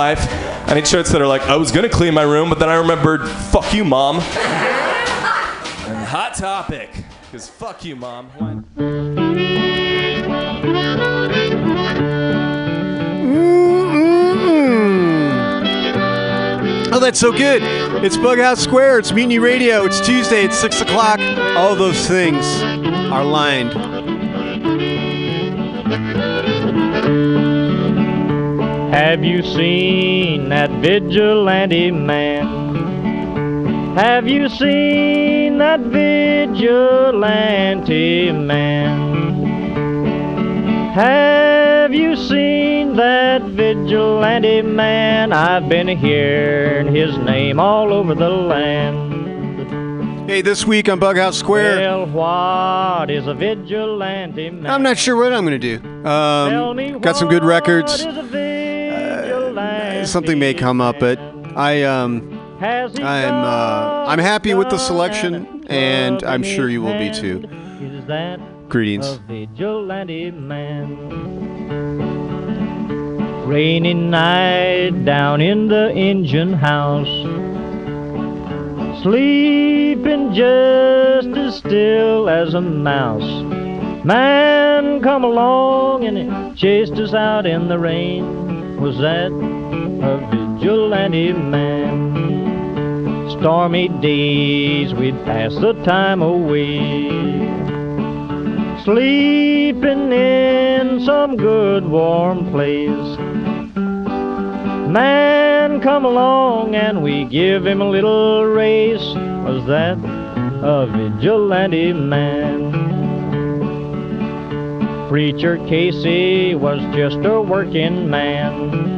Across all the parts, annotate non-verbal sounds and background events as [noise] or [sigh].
life. I need shirts that are like, I was gonna clean my room, but then I remembered, fuck you, mom. and hot topic, because fuck you, mom. Oh, that's so good. It's Bughouse Square. It's Mutiny Radio. It's Tuesday. It's 6 o'clock. All those things are lined. Have you seen that vigilante man? Have you seen that vigilante man? Have you seen that vigilante man? I've been hearing his name all over the land. Hey, this week on Bughouse Square, Well, what is a vigilante man? I'm not sure what I'm going to do. Um, got some good records. Something may come up, but I um I'm uh, I'm happy with the selection, and I'm sure you will be too. Greetings. Rainy night down in the engine house, sleeping just as still as a mouse. Man come along and chased us out in the rain. Was that a vigilante man? Stormy days we'd pass the time away. Sleeping in some good warm place. Man come along and we give him a little race. Was that a vigilante man? Preacher Casey was just a working man.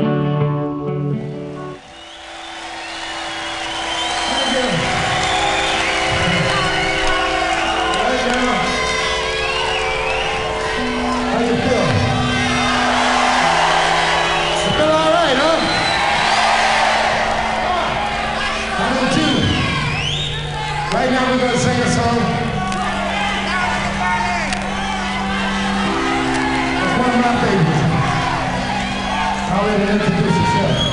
Gonna sing a song. It's one of my favorites. I'll let you introduce yourself.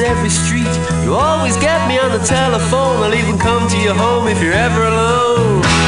every street. You always get me on the telephone. I'll even come to your home if you're ever alone.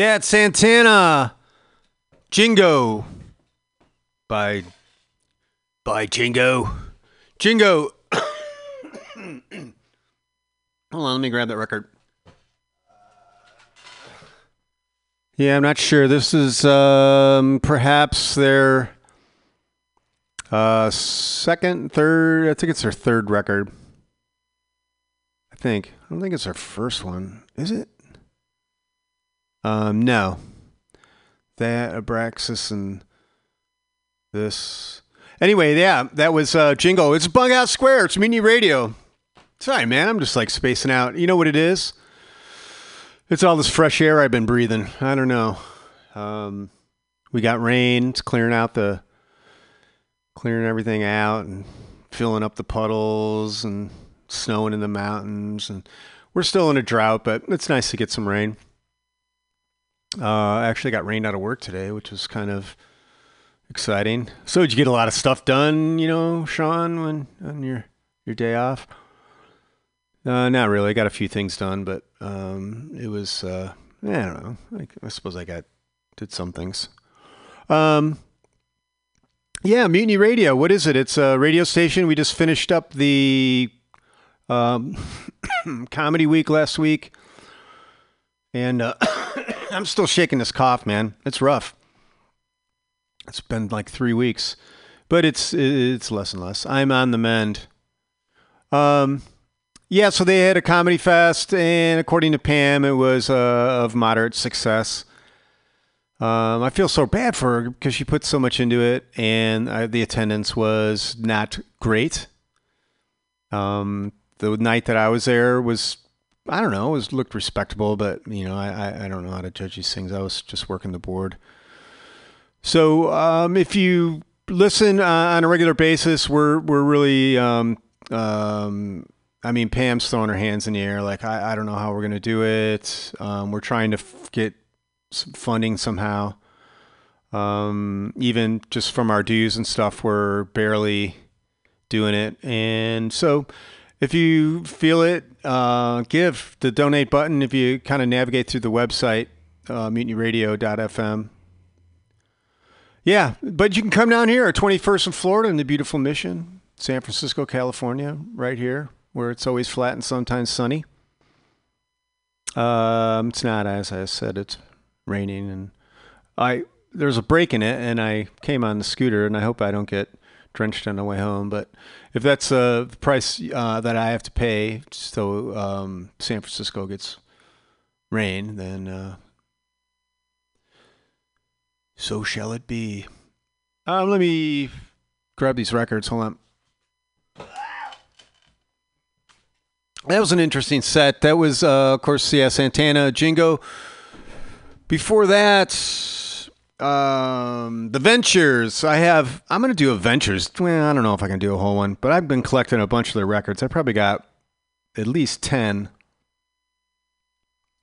Yeah, it's Santana. Jingo. By by Jingo. Jingo. [coughs] Hold on, let me grab that record. Yeah, I'm not sure. This is um, perhaps their uh, second, third. I think it's their third record. I think. I don't think it's their first one. Is it? Um, no. That Abraxas and this. Anyway, yeah, that was uh, Jingo. It's Bughouse Square. It's Mutiny Radio. Sorry, man. I'm just like spacing out. You know what it is? It's all this fresh air I've been breathing. I don't know. Um, we got rain. It's clearing out the, clearing everything out and filling up the puddles and snowing in the mountains. And we're still in a drought, but it's nice to get some rain. Uh, I actually got rained out of work today, which was kind of exciting. So did you get a lot of stuff done, you know, Sean, when on your your day off? Uh, not really. I got a few things done, but um, it was uh, I don't know. I, I suppose I got did some things. Um, yeah, Mutiny Radio. What is it? It's a radio station. We just finished up the um, [coughs] comedy week last week, and uh, [coughs] I'm still shaking this cough, man. It's rough. It's been like three weeks, but it's it's less and less. I'm on the mend. Um, yeah. So they had a comedy fest, and according to Pam, it was uh, of moderate success. Um, I feel so bad for her because she put so much into it, and uh, the attendance was not great. Um, the night that I was there was, I don't know, it was looked respectable, but you know, I, I, don't know how to judge these things. I was just working the board. So um, if you listen uh, on a regular basis, we're we're really, um, um, I mean, Pam's throwing her hands in the air, like I, I don't know how we're gonna do it. Um, we're trying to f- get some funding somehow. Um, even just from our dues and stuff, we're barely doing it. And so, if you feel it, uh, give the donate button. If you kind of navigate through the website, uh, mutinyradio.fm. Yeah, but you can come down here at 21st in Florida in the beautiful Mission, San Francisco, California, right here, where it's always flat and sometimes sunny. Um, it's not, as I said, it's raining, and I there's a break in it, and I came on the scooter, and I hope I don't get drenched on the way home. But if that's uh, the price uh, that I have to pay, so um, San Francisco gets rain, then uh, so shall it be. Um, let me grab these records. Hold on. That was an interesting set. That was, uh, of course, yeah, Santana, Jingo. Before that, um, the Ventures. I have. I'm gonna do a Ventures. Well, I don't know if I can do a whole one, but I've been collecting a bunch of their records. I probably got at least ten,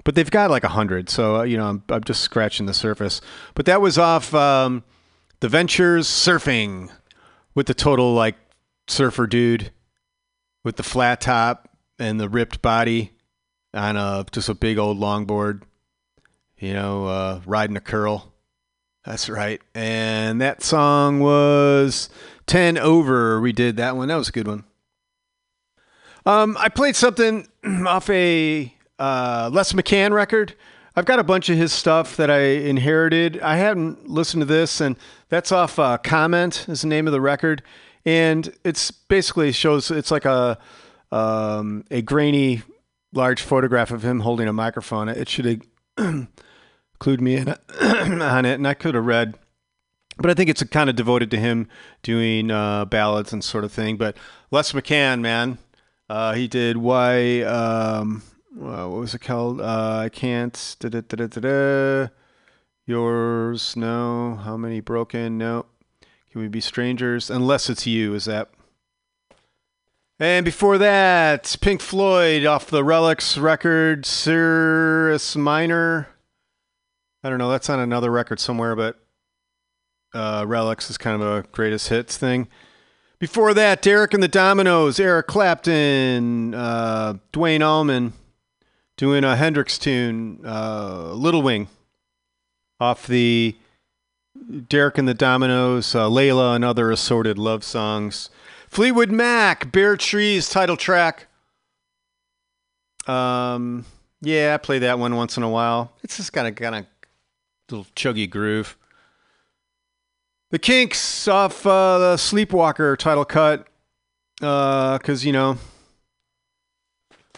but they've got like a hundred. So uh, you know, I'm, I'm just scratching the surface. But that was off um, the Ventures Surfing with the total like surfer dude with the flat top and the ripped body on a just a big old longboard. You know, uh, riding a curl. That's right. And that song was 10 Over. We did that one. That was a good one. Um, I played something [clears throat] off a uh, Les McCann record. I've got a bunch of his stuff that I inherited. I hadn't listened to this, and that's off uh, Comment, is the name of the record. And it's basically shows, it's like a, um, a grainy, large photograph of him holding a microphone. It should [clears throat] include me in [clears throat] on it, and I could have read, but I think it's kind of devoted to him doing uh, ballads and sort of thing. But Les McCann, man, uh, he did why um, uh, what was it called? Uh, I can't. Da-da-da-da-da-da. Yours, no. How many broken? No. Can we be strangers? Unless it's you, is that? And before that, Pink Floyd off the Relics record, Cirrus Minor. I don't know, that's on another record somewhere, but uh, Relics is kind of a greatest hits thing. Before that, Derek and the Dominos, Eric Clapton, uh, Duane Allman doing a Hendrix tune, uh, Little Wing. off the Derek and the Dominos, uh, Layla, and other assorted love songs. Fleetwood Mac, Bare Trees title track. Um, yeah, I play that one once in a while. It's just kind of kind of little chuggy groove. The Kinks off uh, the Sleepwalker title cut, because you know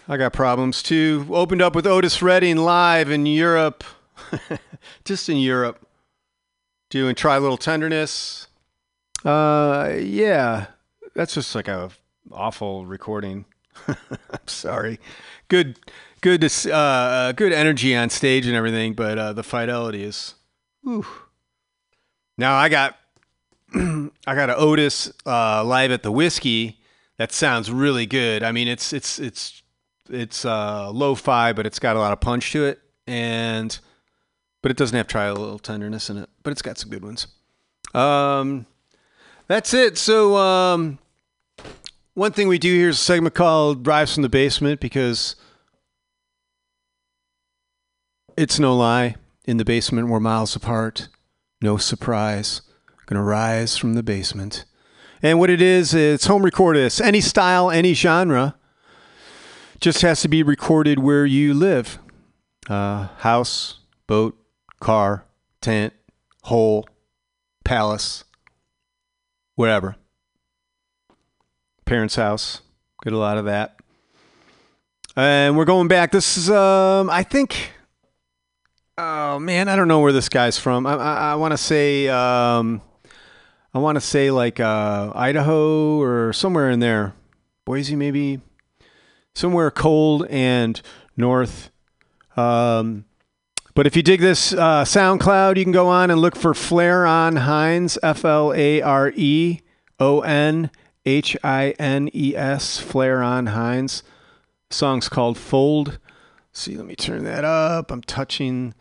I got problems too. Opened up with Otis Redding live in Europe, [laughs] just in Europe, doing "Try a Little Tenderness." Uh, yeah, that's just like a awful recording. [laughs] I'm sorry. Good, good, to uh, uh, good energy on stage and everything, but uh, the fidelity is. Whew. Now I got, [clears throat] I got an Otis uh, live at the Whiskey. That sounds really good. I mean, it's it's it's it's uh, lo-fi, but it's got a lot of punch to it, and but it doesn't have little tenderness in it. But it's got some good ones. Um, that's it. So um, one thing we do here is a segment called "Drives from the Basement" because it's no lie. In the basement, we're miles apart. No surprise. Gonna rise from the basement. And what it is, it's home recorded. It's any style, any genre. Just has to be recorded where you live. Uh, house, boat, car, tent, hole, palace, wherever. Parents' house. Get a lot of that. And we're going back. This is, um, I think. Oh man, I don't know where this guy's from. I, I, I want to say, um, I want to say like uh, Idaho or somewhere in there, Boise maybe, somewhere cold and north. Um, but if you dig this uh, SoundCloud, you can go on and look for Flare on Hines, F L A R E O N H I N E S, Flare on Hines. song's called Fold. see, let me turn that up. I'm touching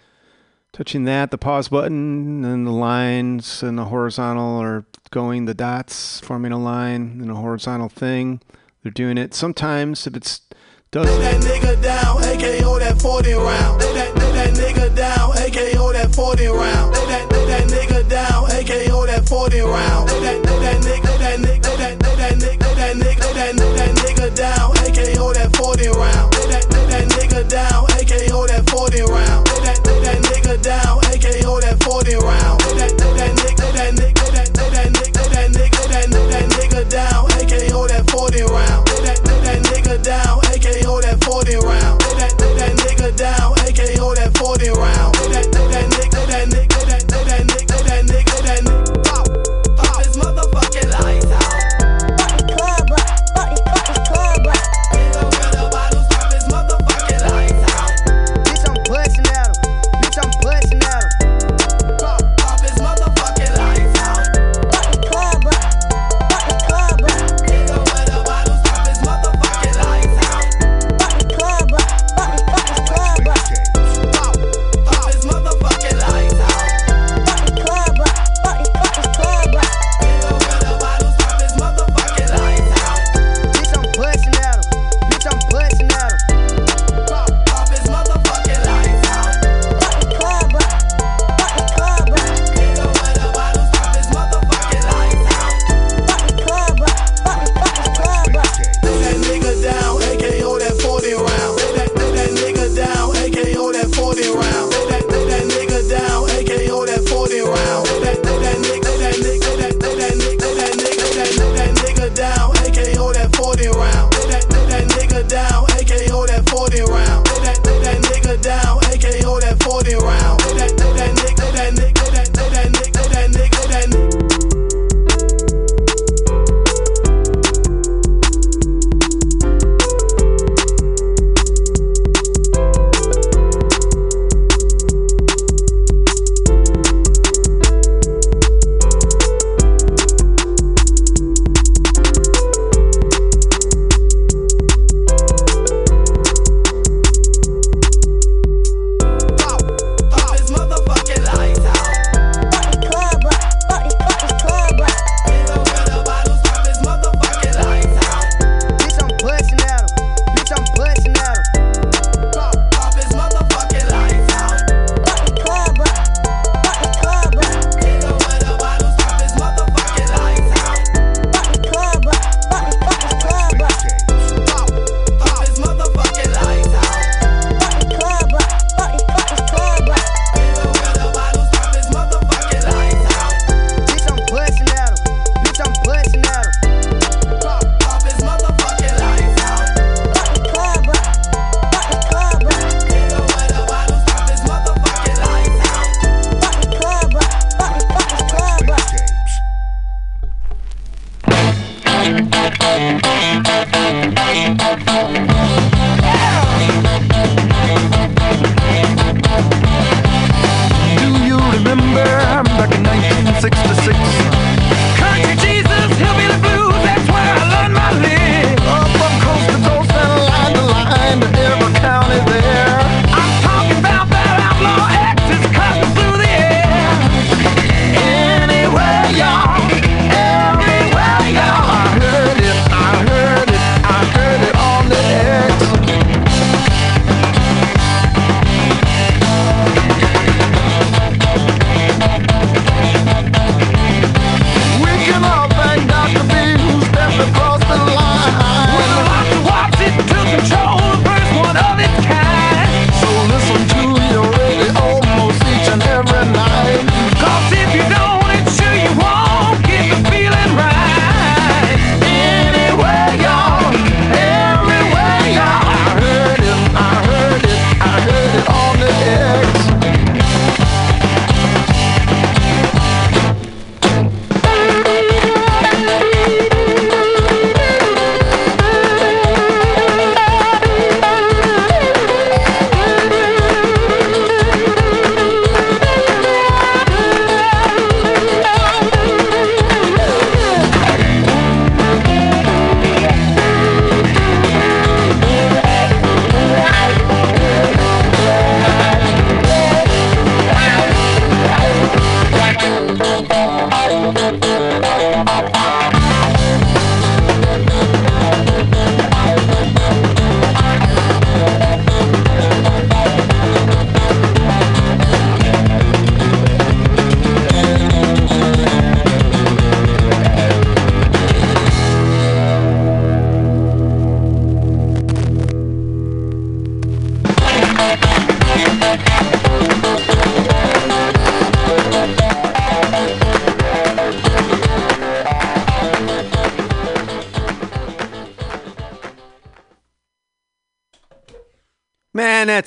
touching that, the pause button, and the lines and the horizontal are going, the dots forming a line in a horizontal thing. They're doing it. Sometimes if it's does that nigga down, AKO that 40 round. That, nigga down, AKO that 40 round. Lay that, lay that nigga down, AKO that 40 round. Lay that, lay that nigga, that nigga, that, lay that that nigga, that, that nigga down, AKO that 40 round. Lay that, lay that nigga down, AKO that 40 round. Lay that, lay that nigga down, AKO that 40 round. Lay that, lay that nigga, that nigga, lay that that nigga, that, nigga down, AKO that 40 round. Lay that, lay that nigga down, AKO that 40 round. Lay that, lay that nigga down, 40 round.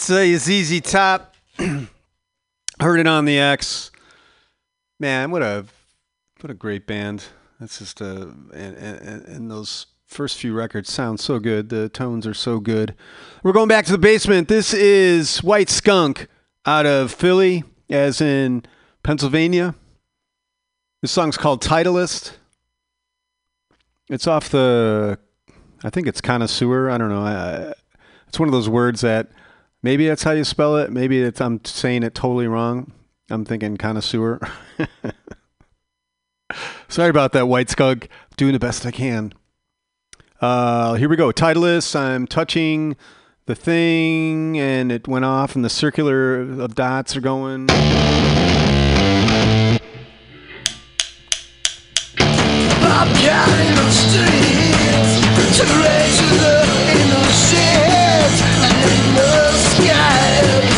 That's uh, ZZ Top. [clears throat] Heard it on the X. Man, what a what a great band. That's just uh, and, and, and those first few records sound so good. The tones are so good. We're going back to the basement. This is White Skunk out of Philly, as in Pennsylvania. This song's called Titleist. It's off the, I think it's connoisseur. I don't know. I, it's one of those words that maybe that's how you spell it. Maybe I'm saying it totally wrong. I'm thinking connoisseur. [laughs] Sorry about that, White Skunk. Doing the best I can. Uh, here we go. Titleist. I'm touching the thing, and it went off, and the circular of dots are going. Raise the innocent and the sky.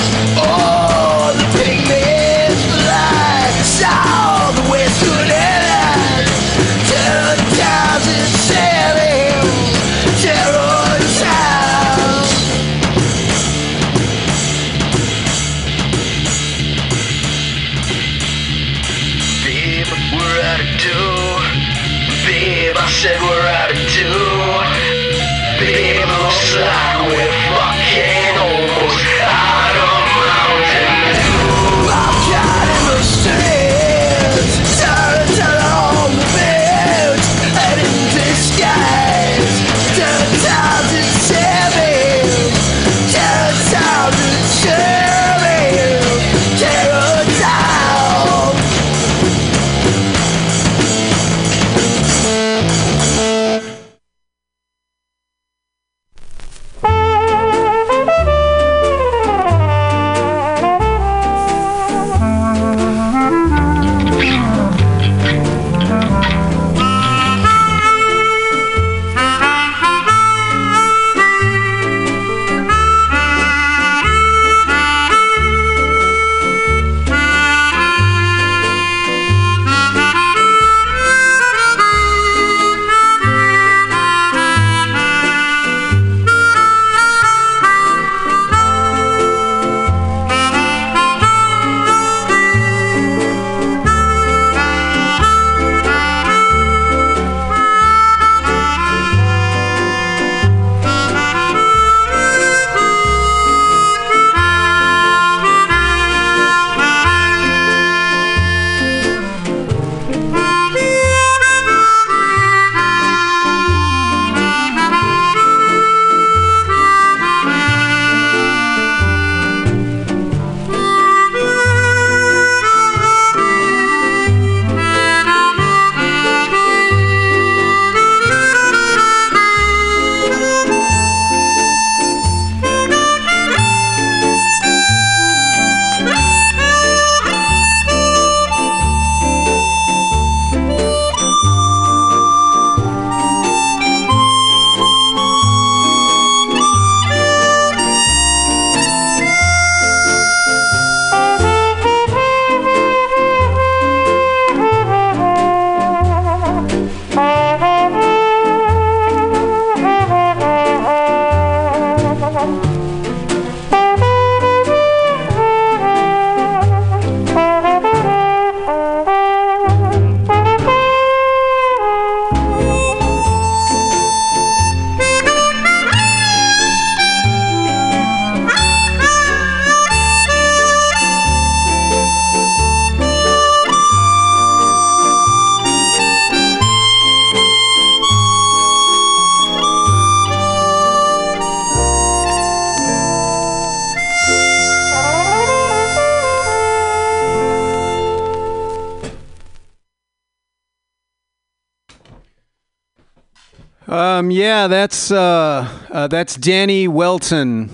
That's uh, uh, that's Danny Welton.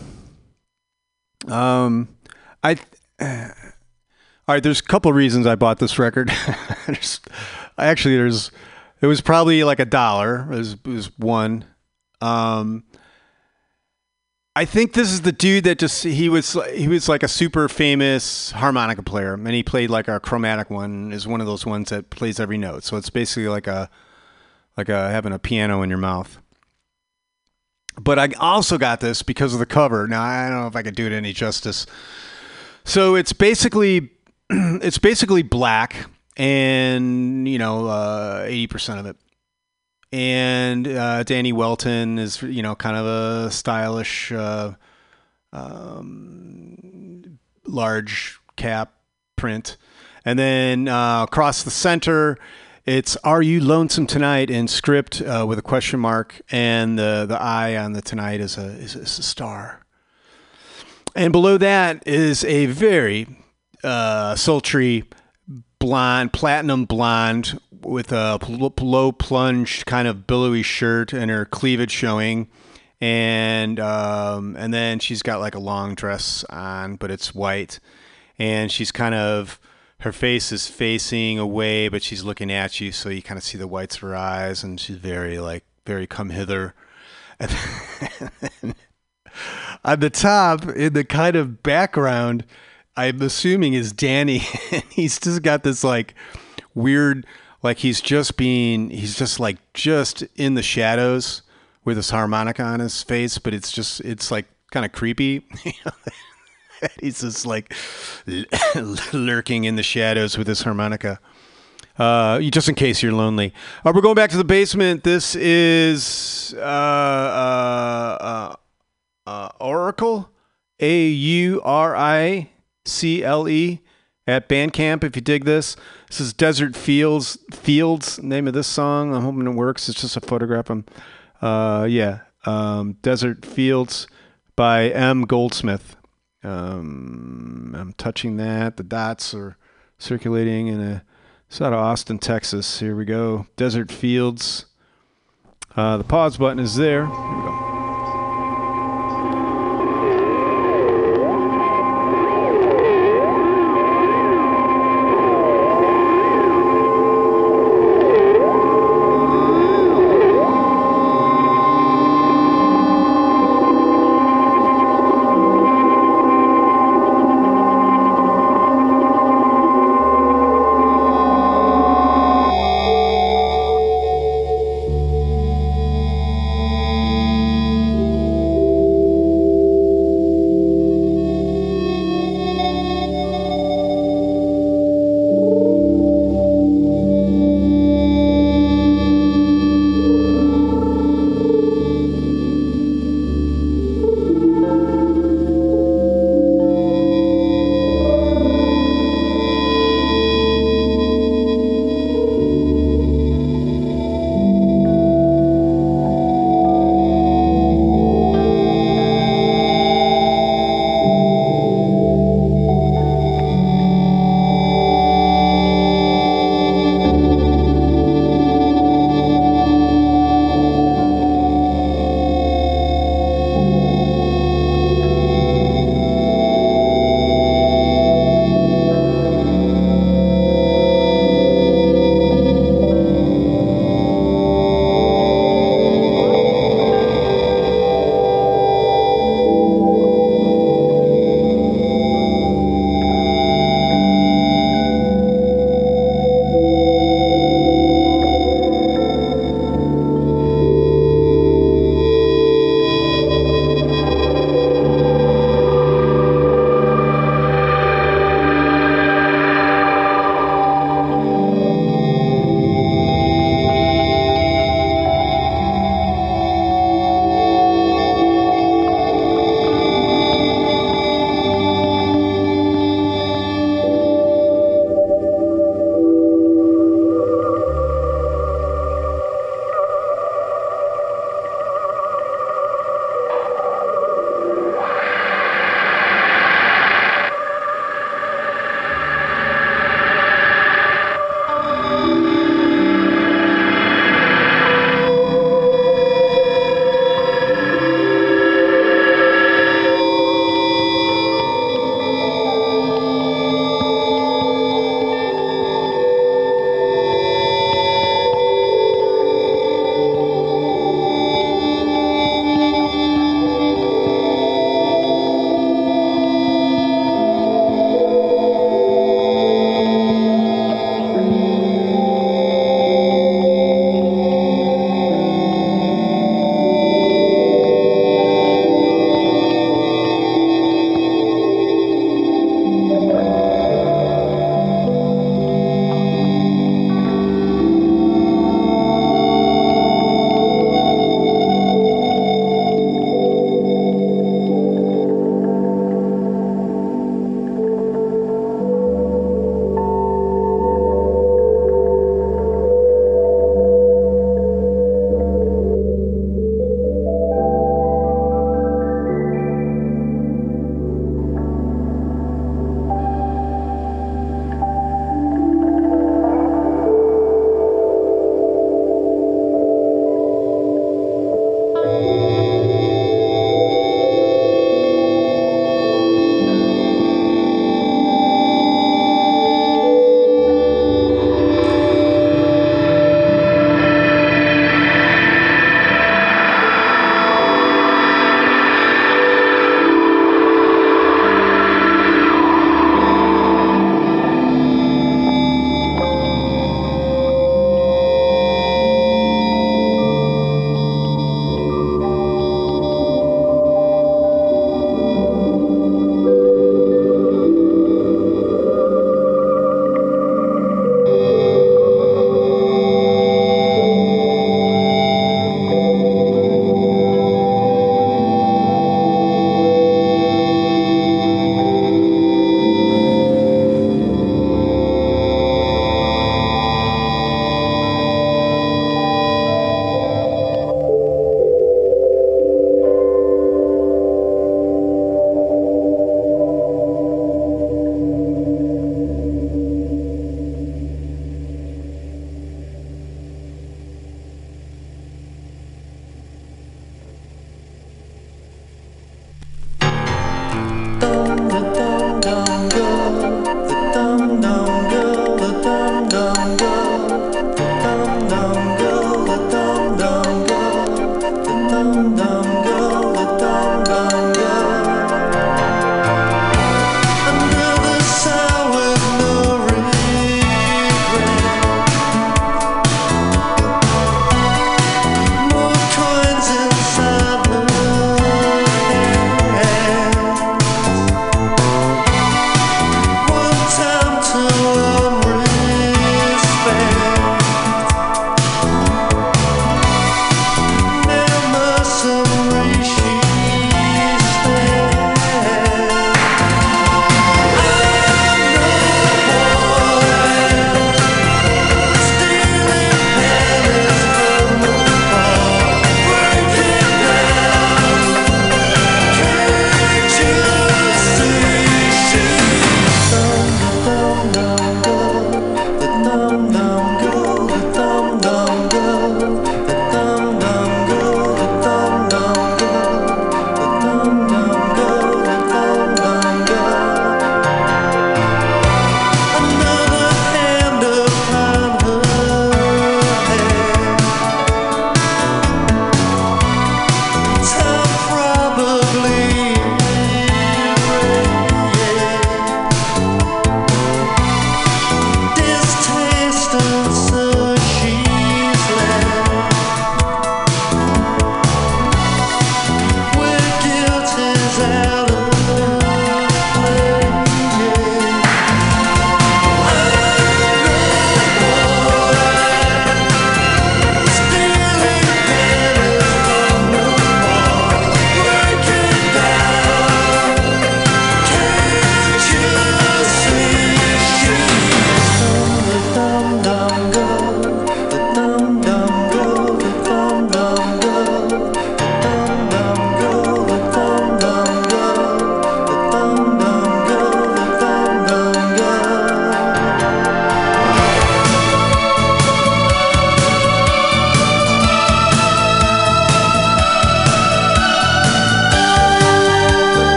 Um, I all right. There's a couple reasons I bought this record. [laughs] There's- actually, there's it was probably like a dollar. It was, it was one. Um, I think this is the dude that just he was he was like a super famous harmonica player, and he played like a chromatic one. Is one of those ones that plays every note. So it's basically like a like a having a piano in your mouth. But I also got this because of the cover. Now I don't know if I could do it any justice. So it's basically [clears throat] it's basically black, and you know uh, eighty percent of it and uh, Danny Welton is you know kind of a stylish, uh, um, large cap print, and then uh, across the center, it's "Are you lonesome tonight?" in script uh, with a question mark, and the the eye on the tonight is a is, is a star, and below that is a very uh, sultry blonde, platinum blonde with a pl- low plunge kind of billowy shirt and her cleavage showing. And um, and then she's got like a long dress on, but it's white. And she's kind of her face is facing away, but she's looking at you, so you kind of see the whites of her eyes, and she's very like very come hither. And then [laughs] on the top, in the kind of background, I'm assuming is Danny. [laughs] he's just got this like weird, like he's just being, he's just like just in the shadows with his harmonica on his face, but it's just, it's like kind of creepy. [laughs] [laughs] he's just like [laughs] lurking in the shadows with his harmonica. Uh, just in case you're lonely. Uh, we're going back to the basement. This is uh, uh, uh, uh, Auricle, A U R I C L E at Bandcamp. If you dig this, this is Desert Fields. Fields, name of this song. I'm hoping it works. It's just a photograph. uh, yeah, um, Desert Fields by M. Goldsmith. Um, I'm touching that. The dots are circulating in a. It's out of Austin, Texas. Here we go. Desert Fields. Uh, the pause button is there. Here we go.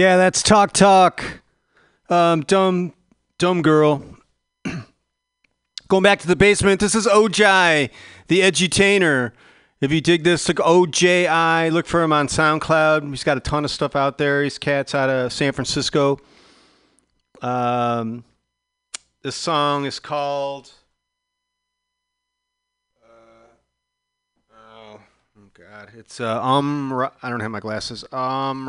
Yeah, that's Talk Talk. Um, dumb, dumb girl. [clears throat] Going back to the basement, this is Ojai, the edutainer. If you dig this, look OJI. Look for him on SoundCloud. He's got a ton of stuff out there. He's cats out of San Francisco. Um, this song is called. Uh, oh, oh God! It's uh, um. I don't have my glasses. Um.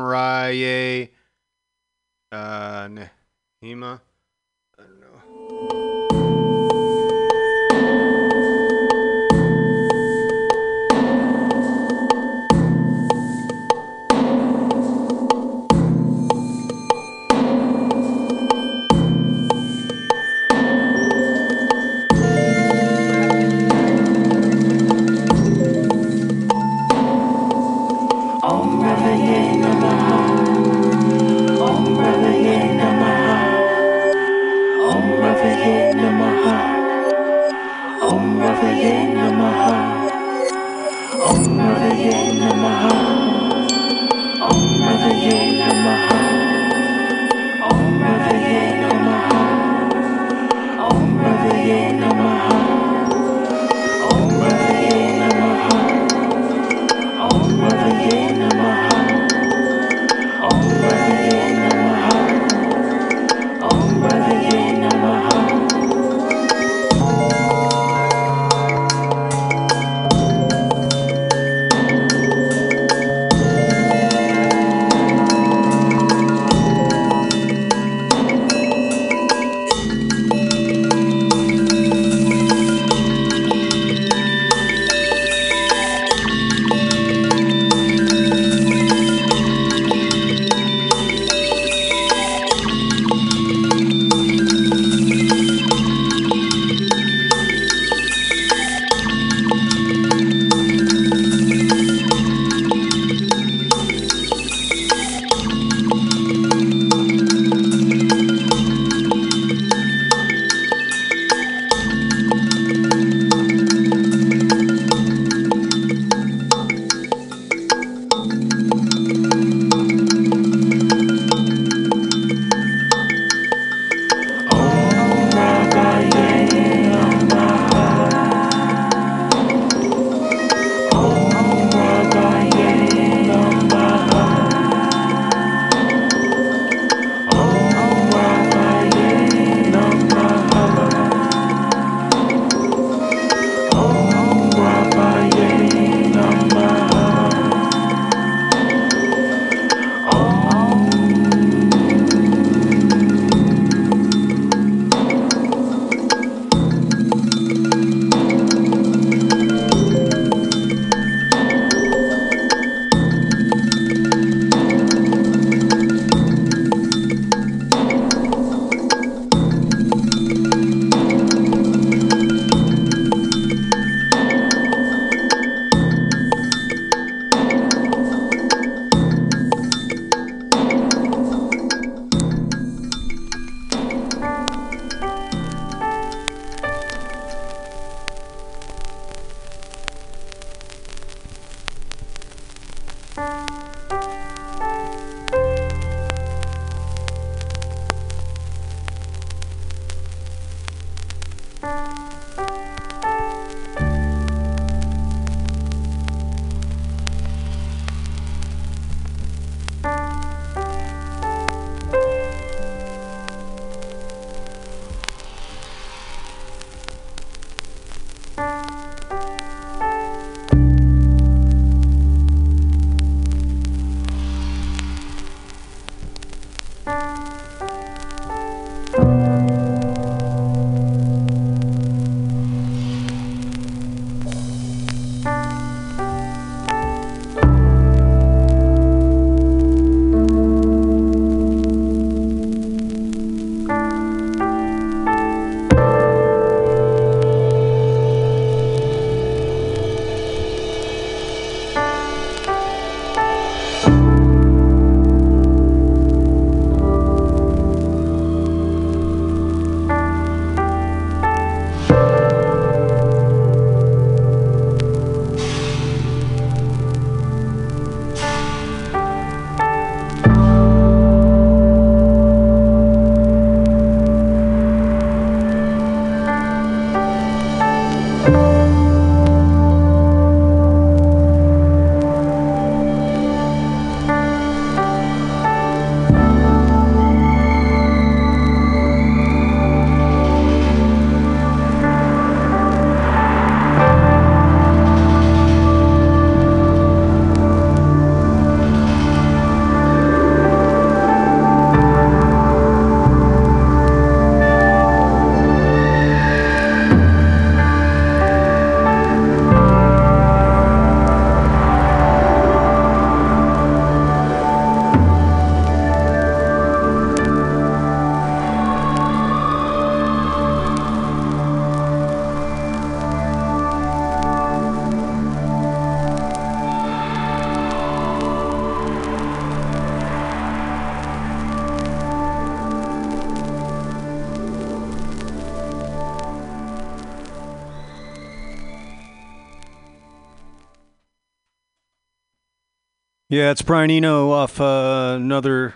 Yeah, it's Brian Eno off uh, another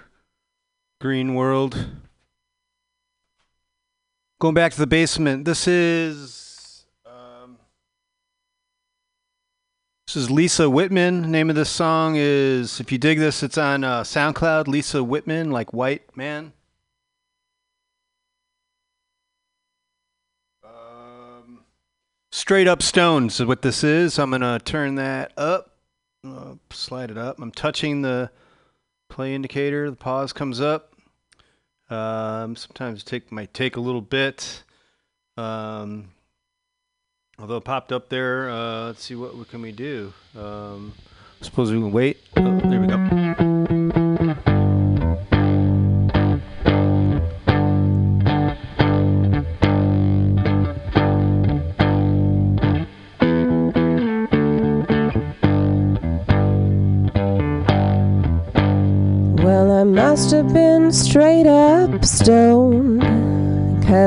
Green World. Going back to the basement. This is um, this is Lisa Whitman. Name of this song is if you dig this, it's on uh, SoundCloud. Lisa Whitman, like white man. Um, Straight up stones is what this is. I'm gonna turn that up. Slide it up. I'm touching the play indicator. The pause comes up. Um, sometimes take might take a little bit. Um, although it popped up there. Uh, let's see what, what can we do. Um, suppose we can wait. Oh,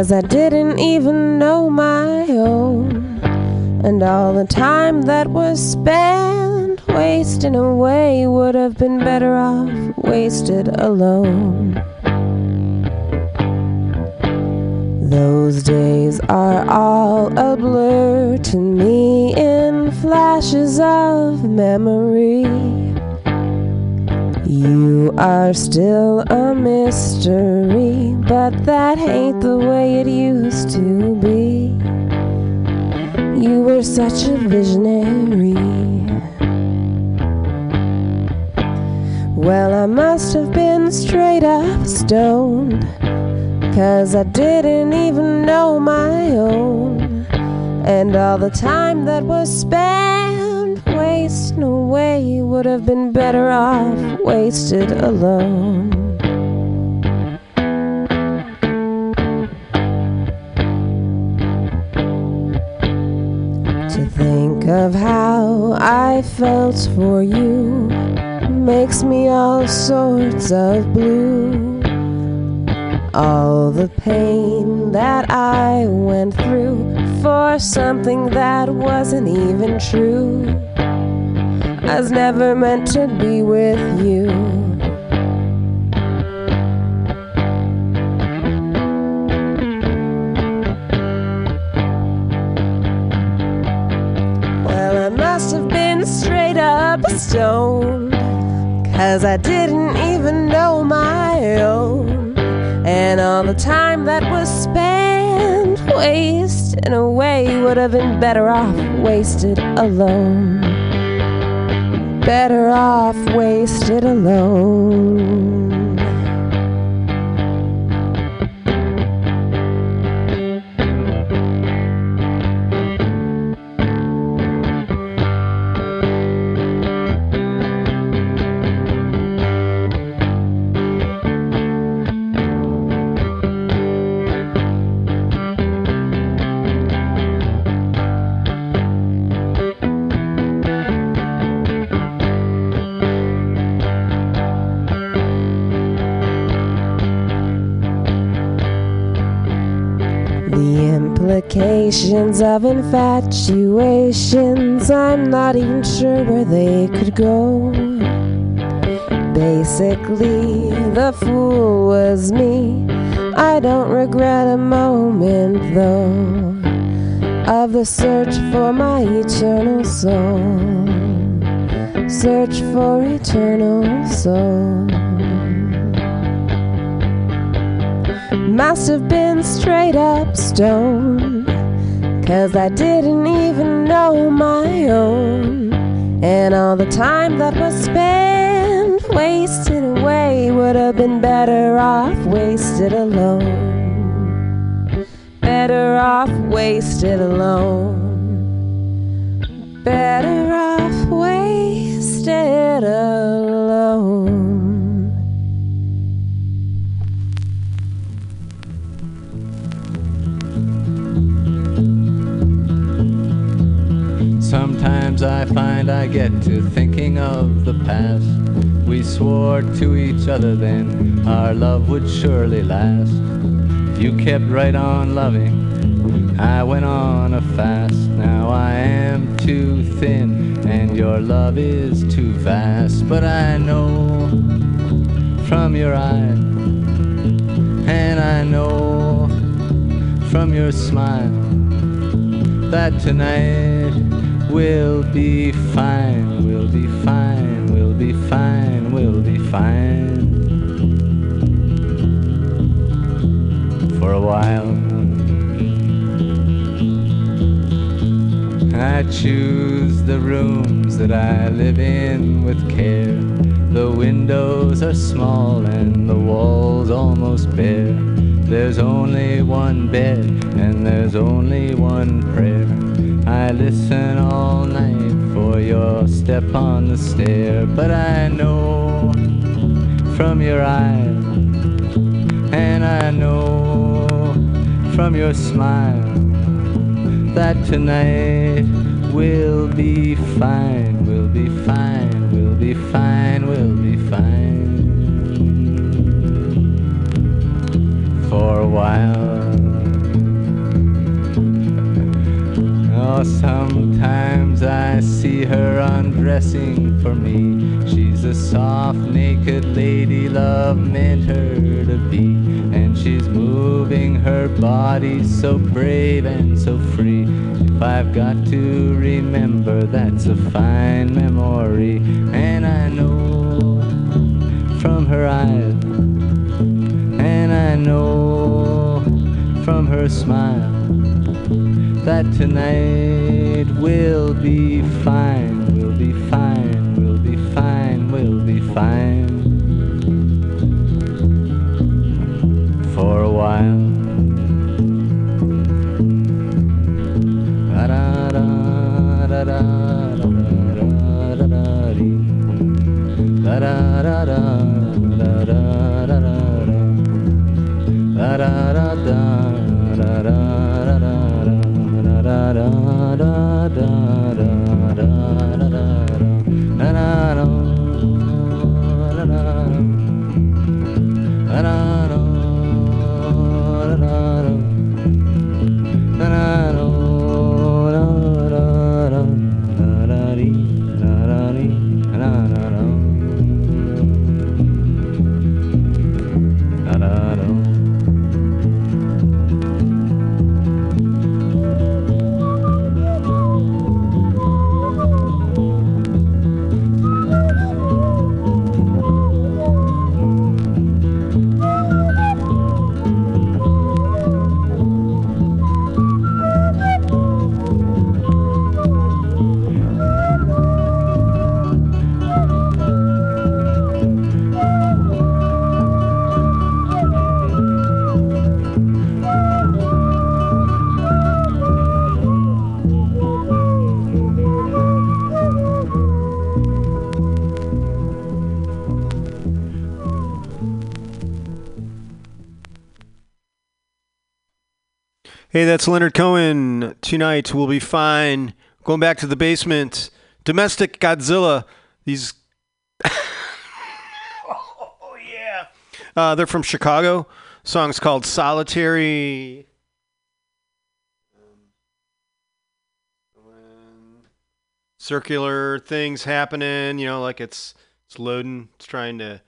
Cause I didn't even know my own. And all the time that was spent wasting away would have been better off wasted alone. Those days are all a blur to me in flashes of memory. You are still a mystery, but that ain't the way it used to be. You were such a visionary. Well, I must have been straight up stoned, cause I didn't even know my own. And all the time that was spent would have been better off wasted alone. To think of how I felt for you makes me all sorts of blue. All the pain that I went through for something that wasn't even true. I was never meant to be with you. Well, I must have been straight up stoned. Cause I didn't even know my own. And all the time that was spent wasting away would have been better off wasted alone. Better off wasted alone. Of infatuations, I'm not even sure where they could go. Basically, the fool was me. I don't regret a moment, though, of the search for my eternal soul. Search for eternal soul. Must have been straight up stoned. Cause I didn't even know my own. And all the time that was spent wasted away would have been better off wasted alone. Better off wasted alone. Better off wasted alone. Sometimes I find I get to thinking of the past. We swore to each other then our love would surely last. You kept right on loving, I went on a fast, now I am too thin, and your love is too vast. But I know from your eye, and I know from your smile that tonight will be fine, we'll be fine, we'll be fine, we'll be fine. For a while, I choose the rooms that I live in with care. The windows are small and the walls almost bare. There's only one bed and there's only one prayer. I listen all night for your step on the stair, but I know from your eyes, and I know from your smile that tonight will be fine, will be fine, will be fine, will be fine. For a while. Oh, sometimes I see her undressing for me. She's a soft, naked lady love meant her to be. And she's moving her body so brave and so free. If I've got to remember, that's a fine memory. And I know from her eyes, and I know from her smile that tonight will be fine, will be fine, will be fine, will be fine. For a while da da da da. Hey, that's Leonard Cohen. Tonight we'll be fine. Going back to the basement. Domestic Godzilla. These. oh, yeah. Uh, they're from Chicago. Song's called Solitary. Circular things happening, you know, like it's it's loading, it's trying to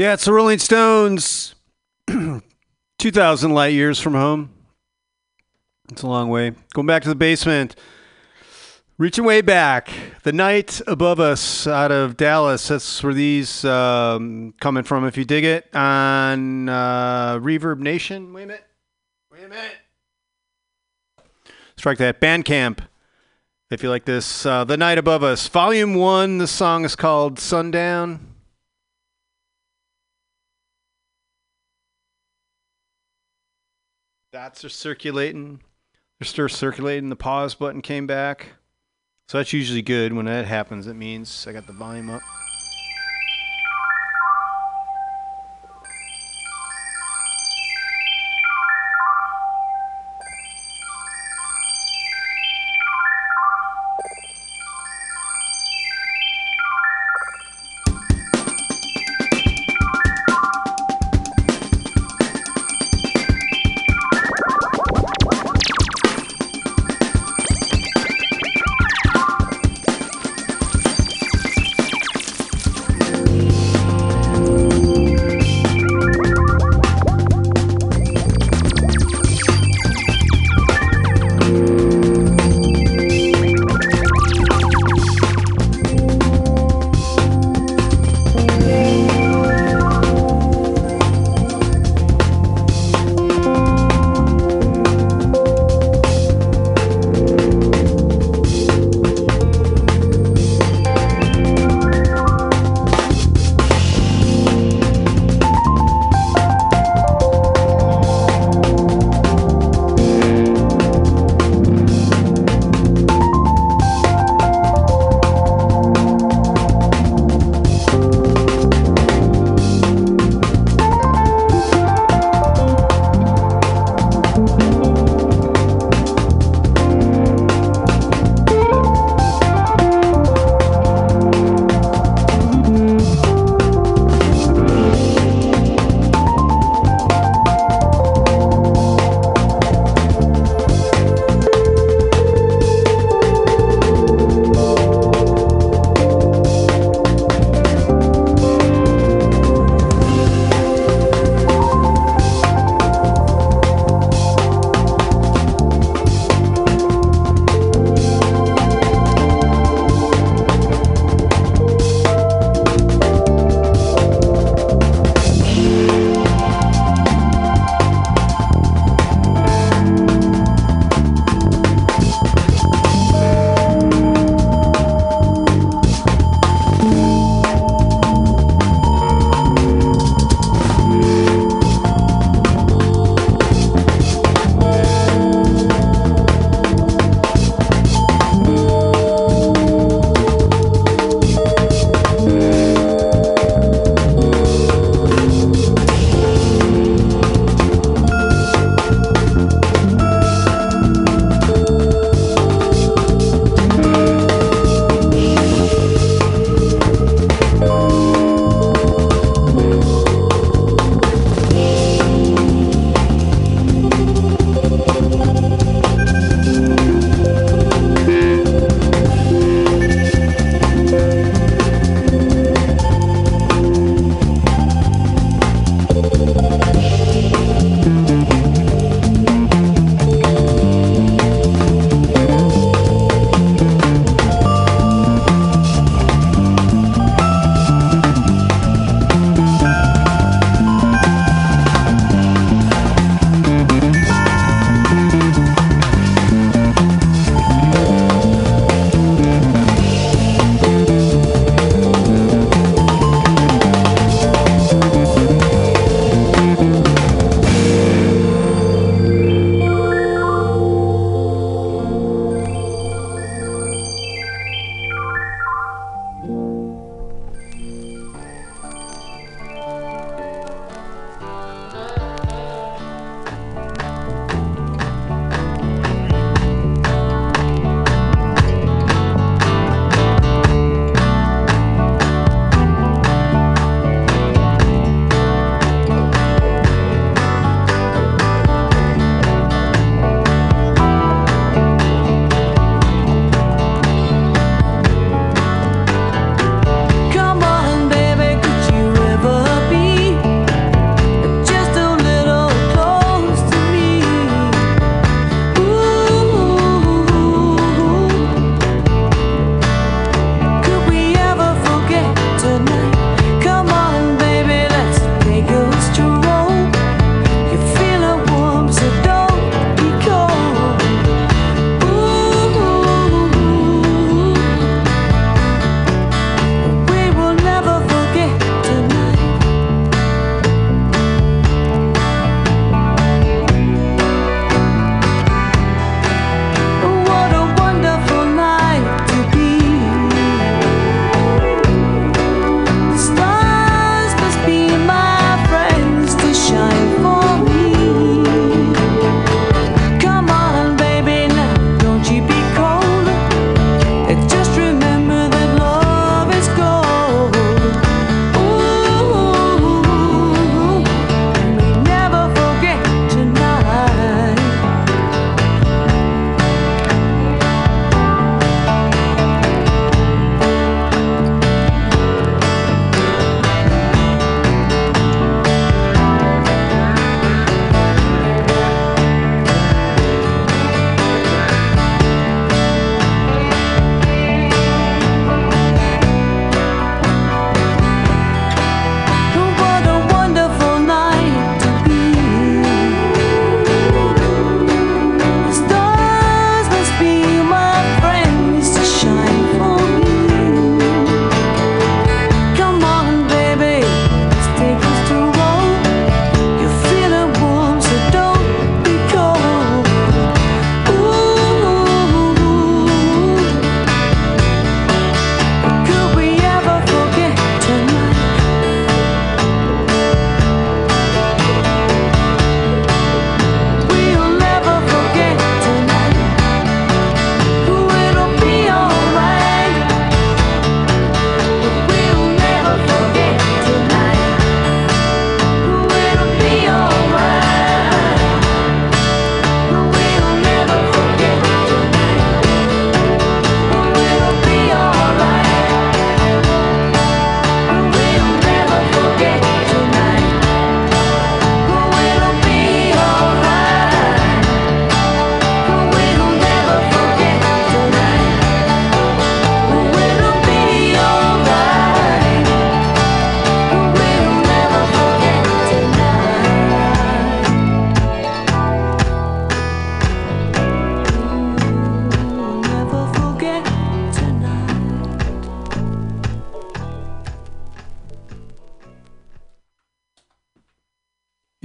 Yeah, it's the Rolling Stones. [clears throat] 2,000 light years from home. It's a long way. Going back to the basement. Reaching way back. The night above us out of Dallas. That's where these um, coming from, if you dig it, on uh, Reverb Nation. Wait a minute. Wait a minute. Strike that. Bandcamp. If you like this. Uh, the Night Above Us. Volume 1. The song is called Sundown. Dots are circulating. They're still circulating. The pause button came back. So that's usually good. When that happens, it means I got the volume up.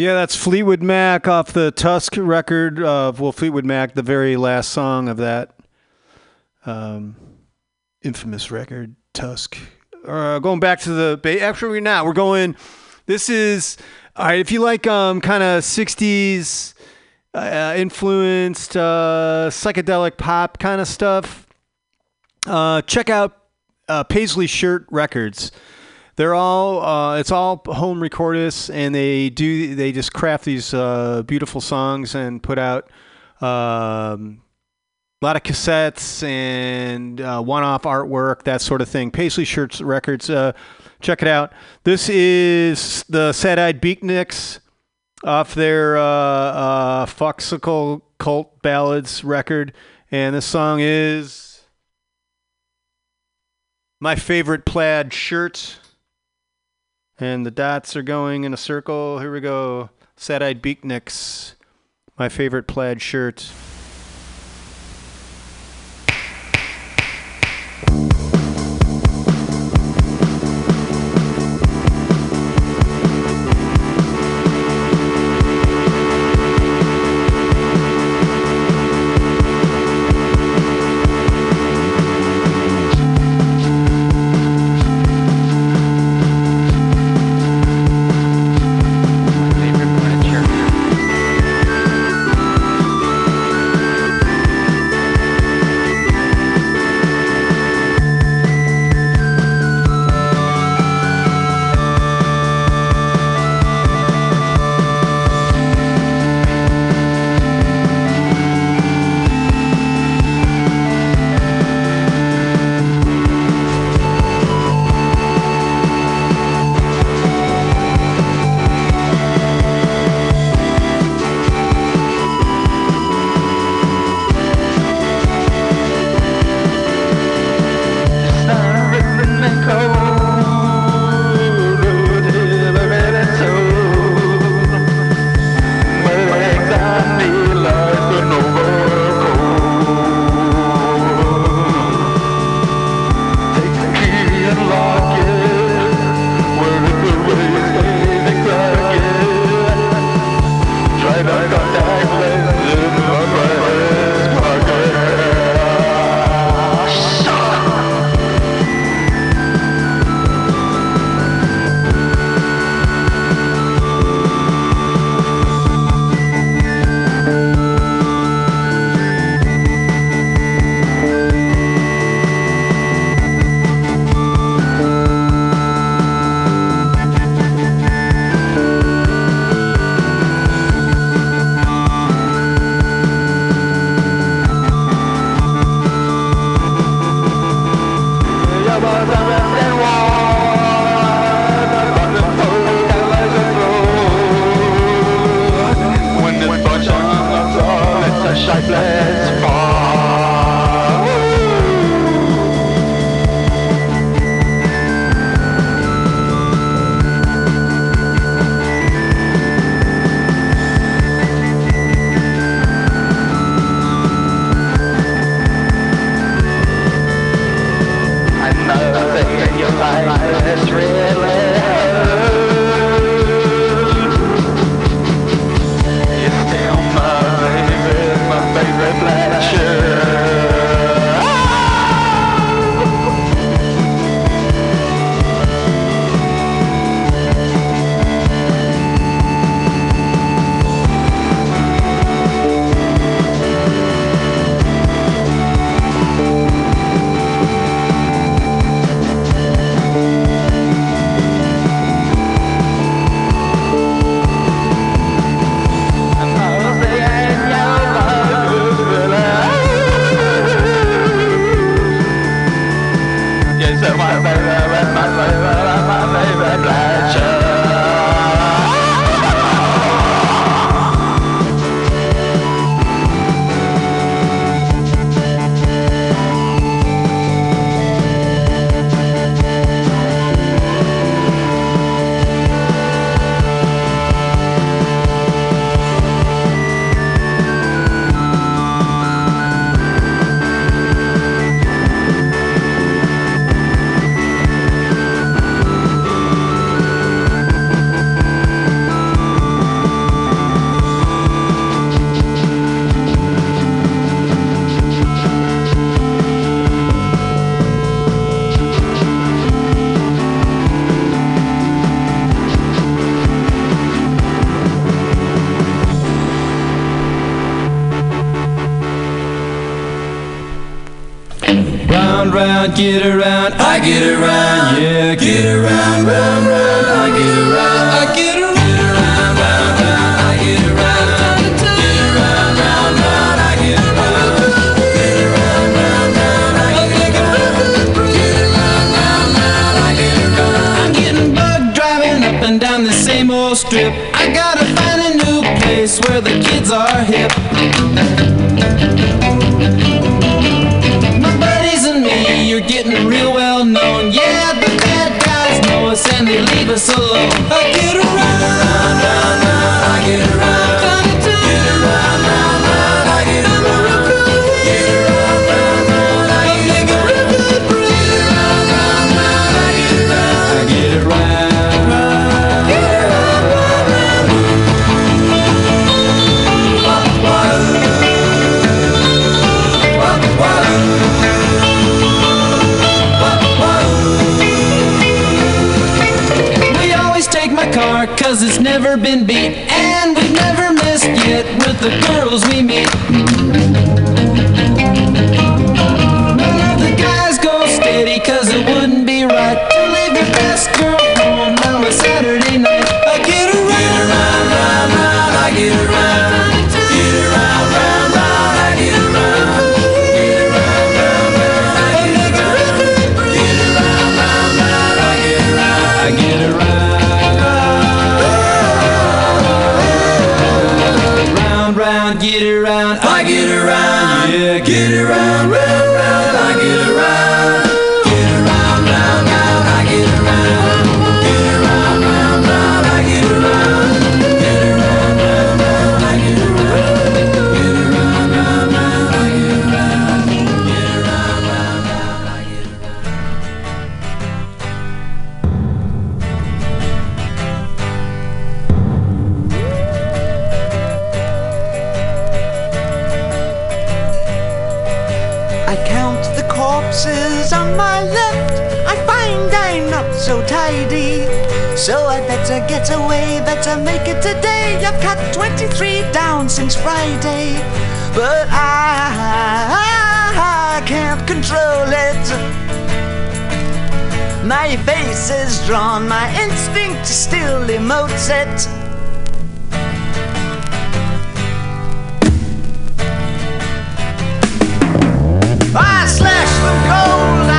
Yeah, that's Fleetwood Mac off the Tusk record of well, Fleetwood Mac, the very last song of that um, infamous record, Tusk. Uh, going back to the ba- actually we're not. We're going. This is all right. If you like um, kind of '60s uh, influenced uh, psychedelic pop kind of stuff, uh, check out uh, Paisley Shirt Records. They're all uh, it's all home recordists, and they do they just craft these uh, beautiful songs and put out um, a lot of cassettes and uh, one-off artwork, that sort of thing. Paisley Shirts Records, uh, check it out. This is the Sad-Eyed Beatniks off their uh, uh, Foxicle Cult Ballads record, and this song is my favorite plaid shirt. And the dots are going in a circle. Here we go. Sad-eyed beatniks. My favorite plaid shirt. get around, I get around. to make it today. I've cut 23 down since Friday, but I, I, I can't control it. My face is drawn, my instinct still emotes it. I slash them cold.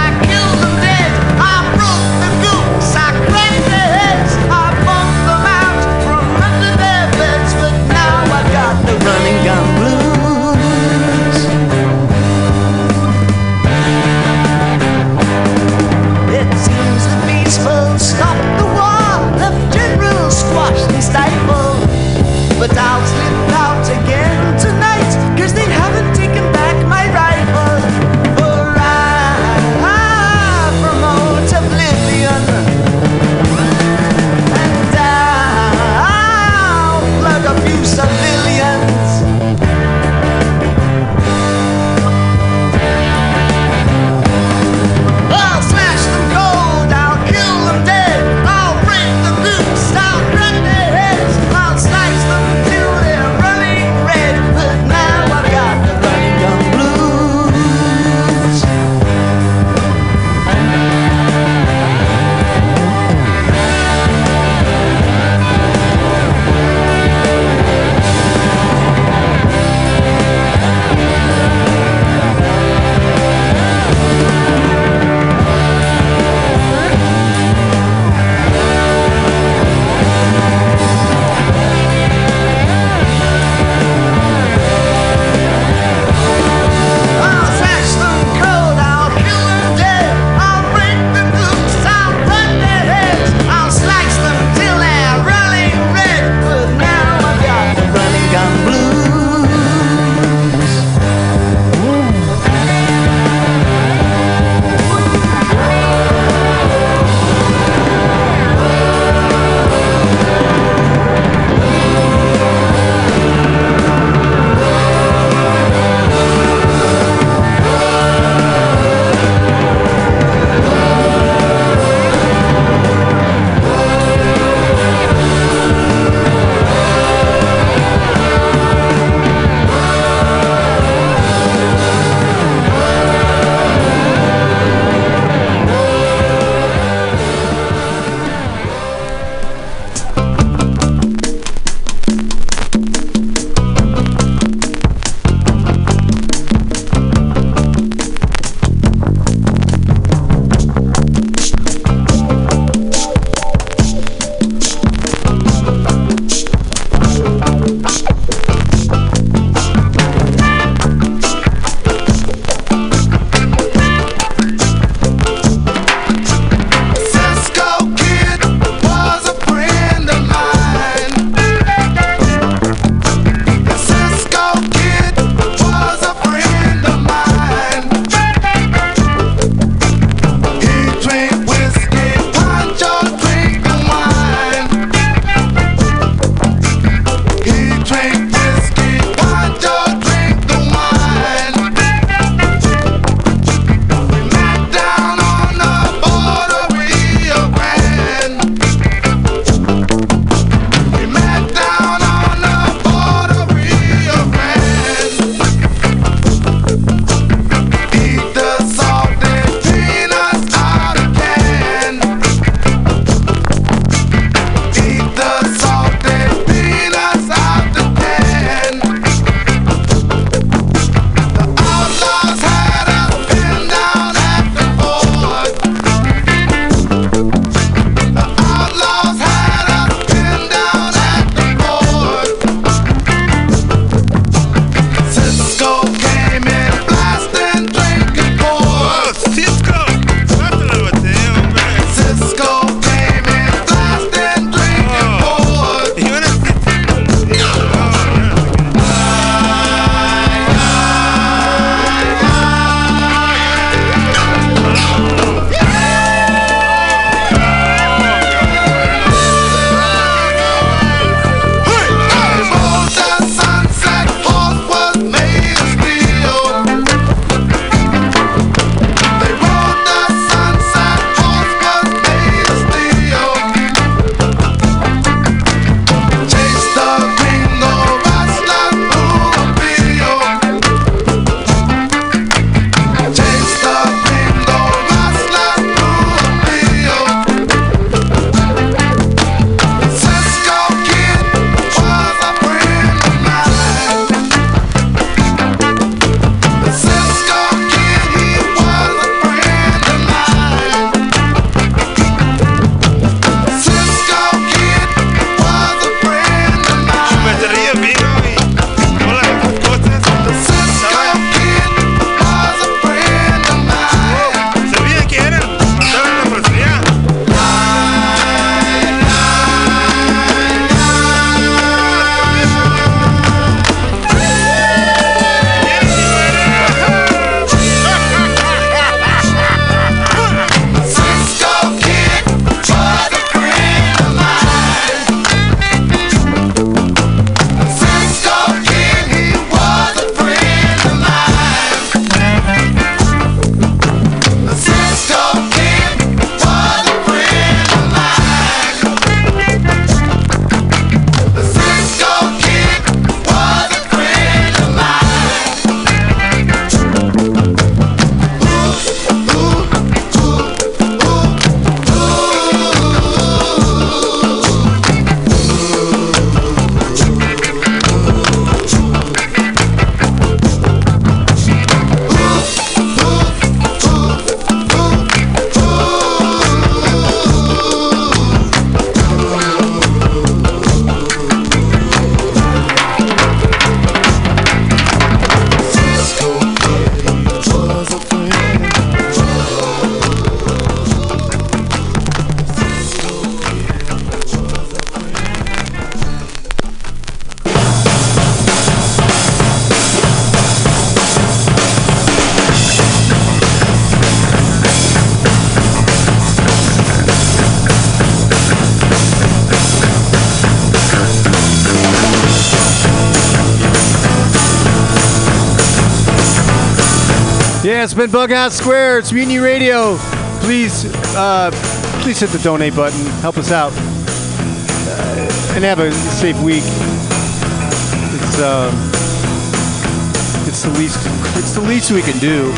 It's been Bughouse Square. It's Mutiny Radio. Please, uh, please hit the donate button. Help us out, uh, and have a safe week. It's uh, it's the least it's the least we can do.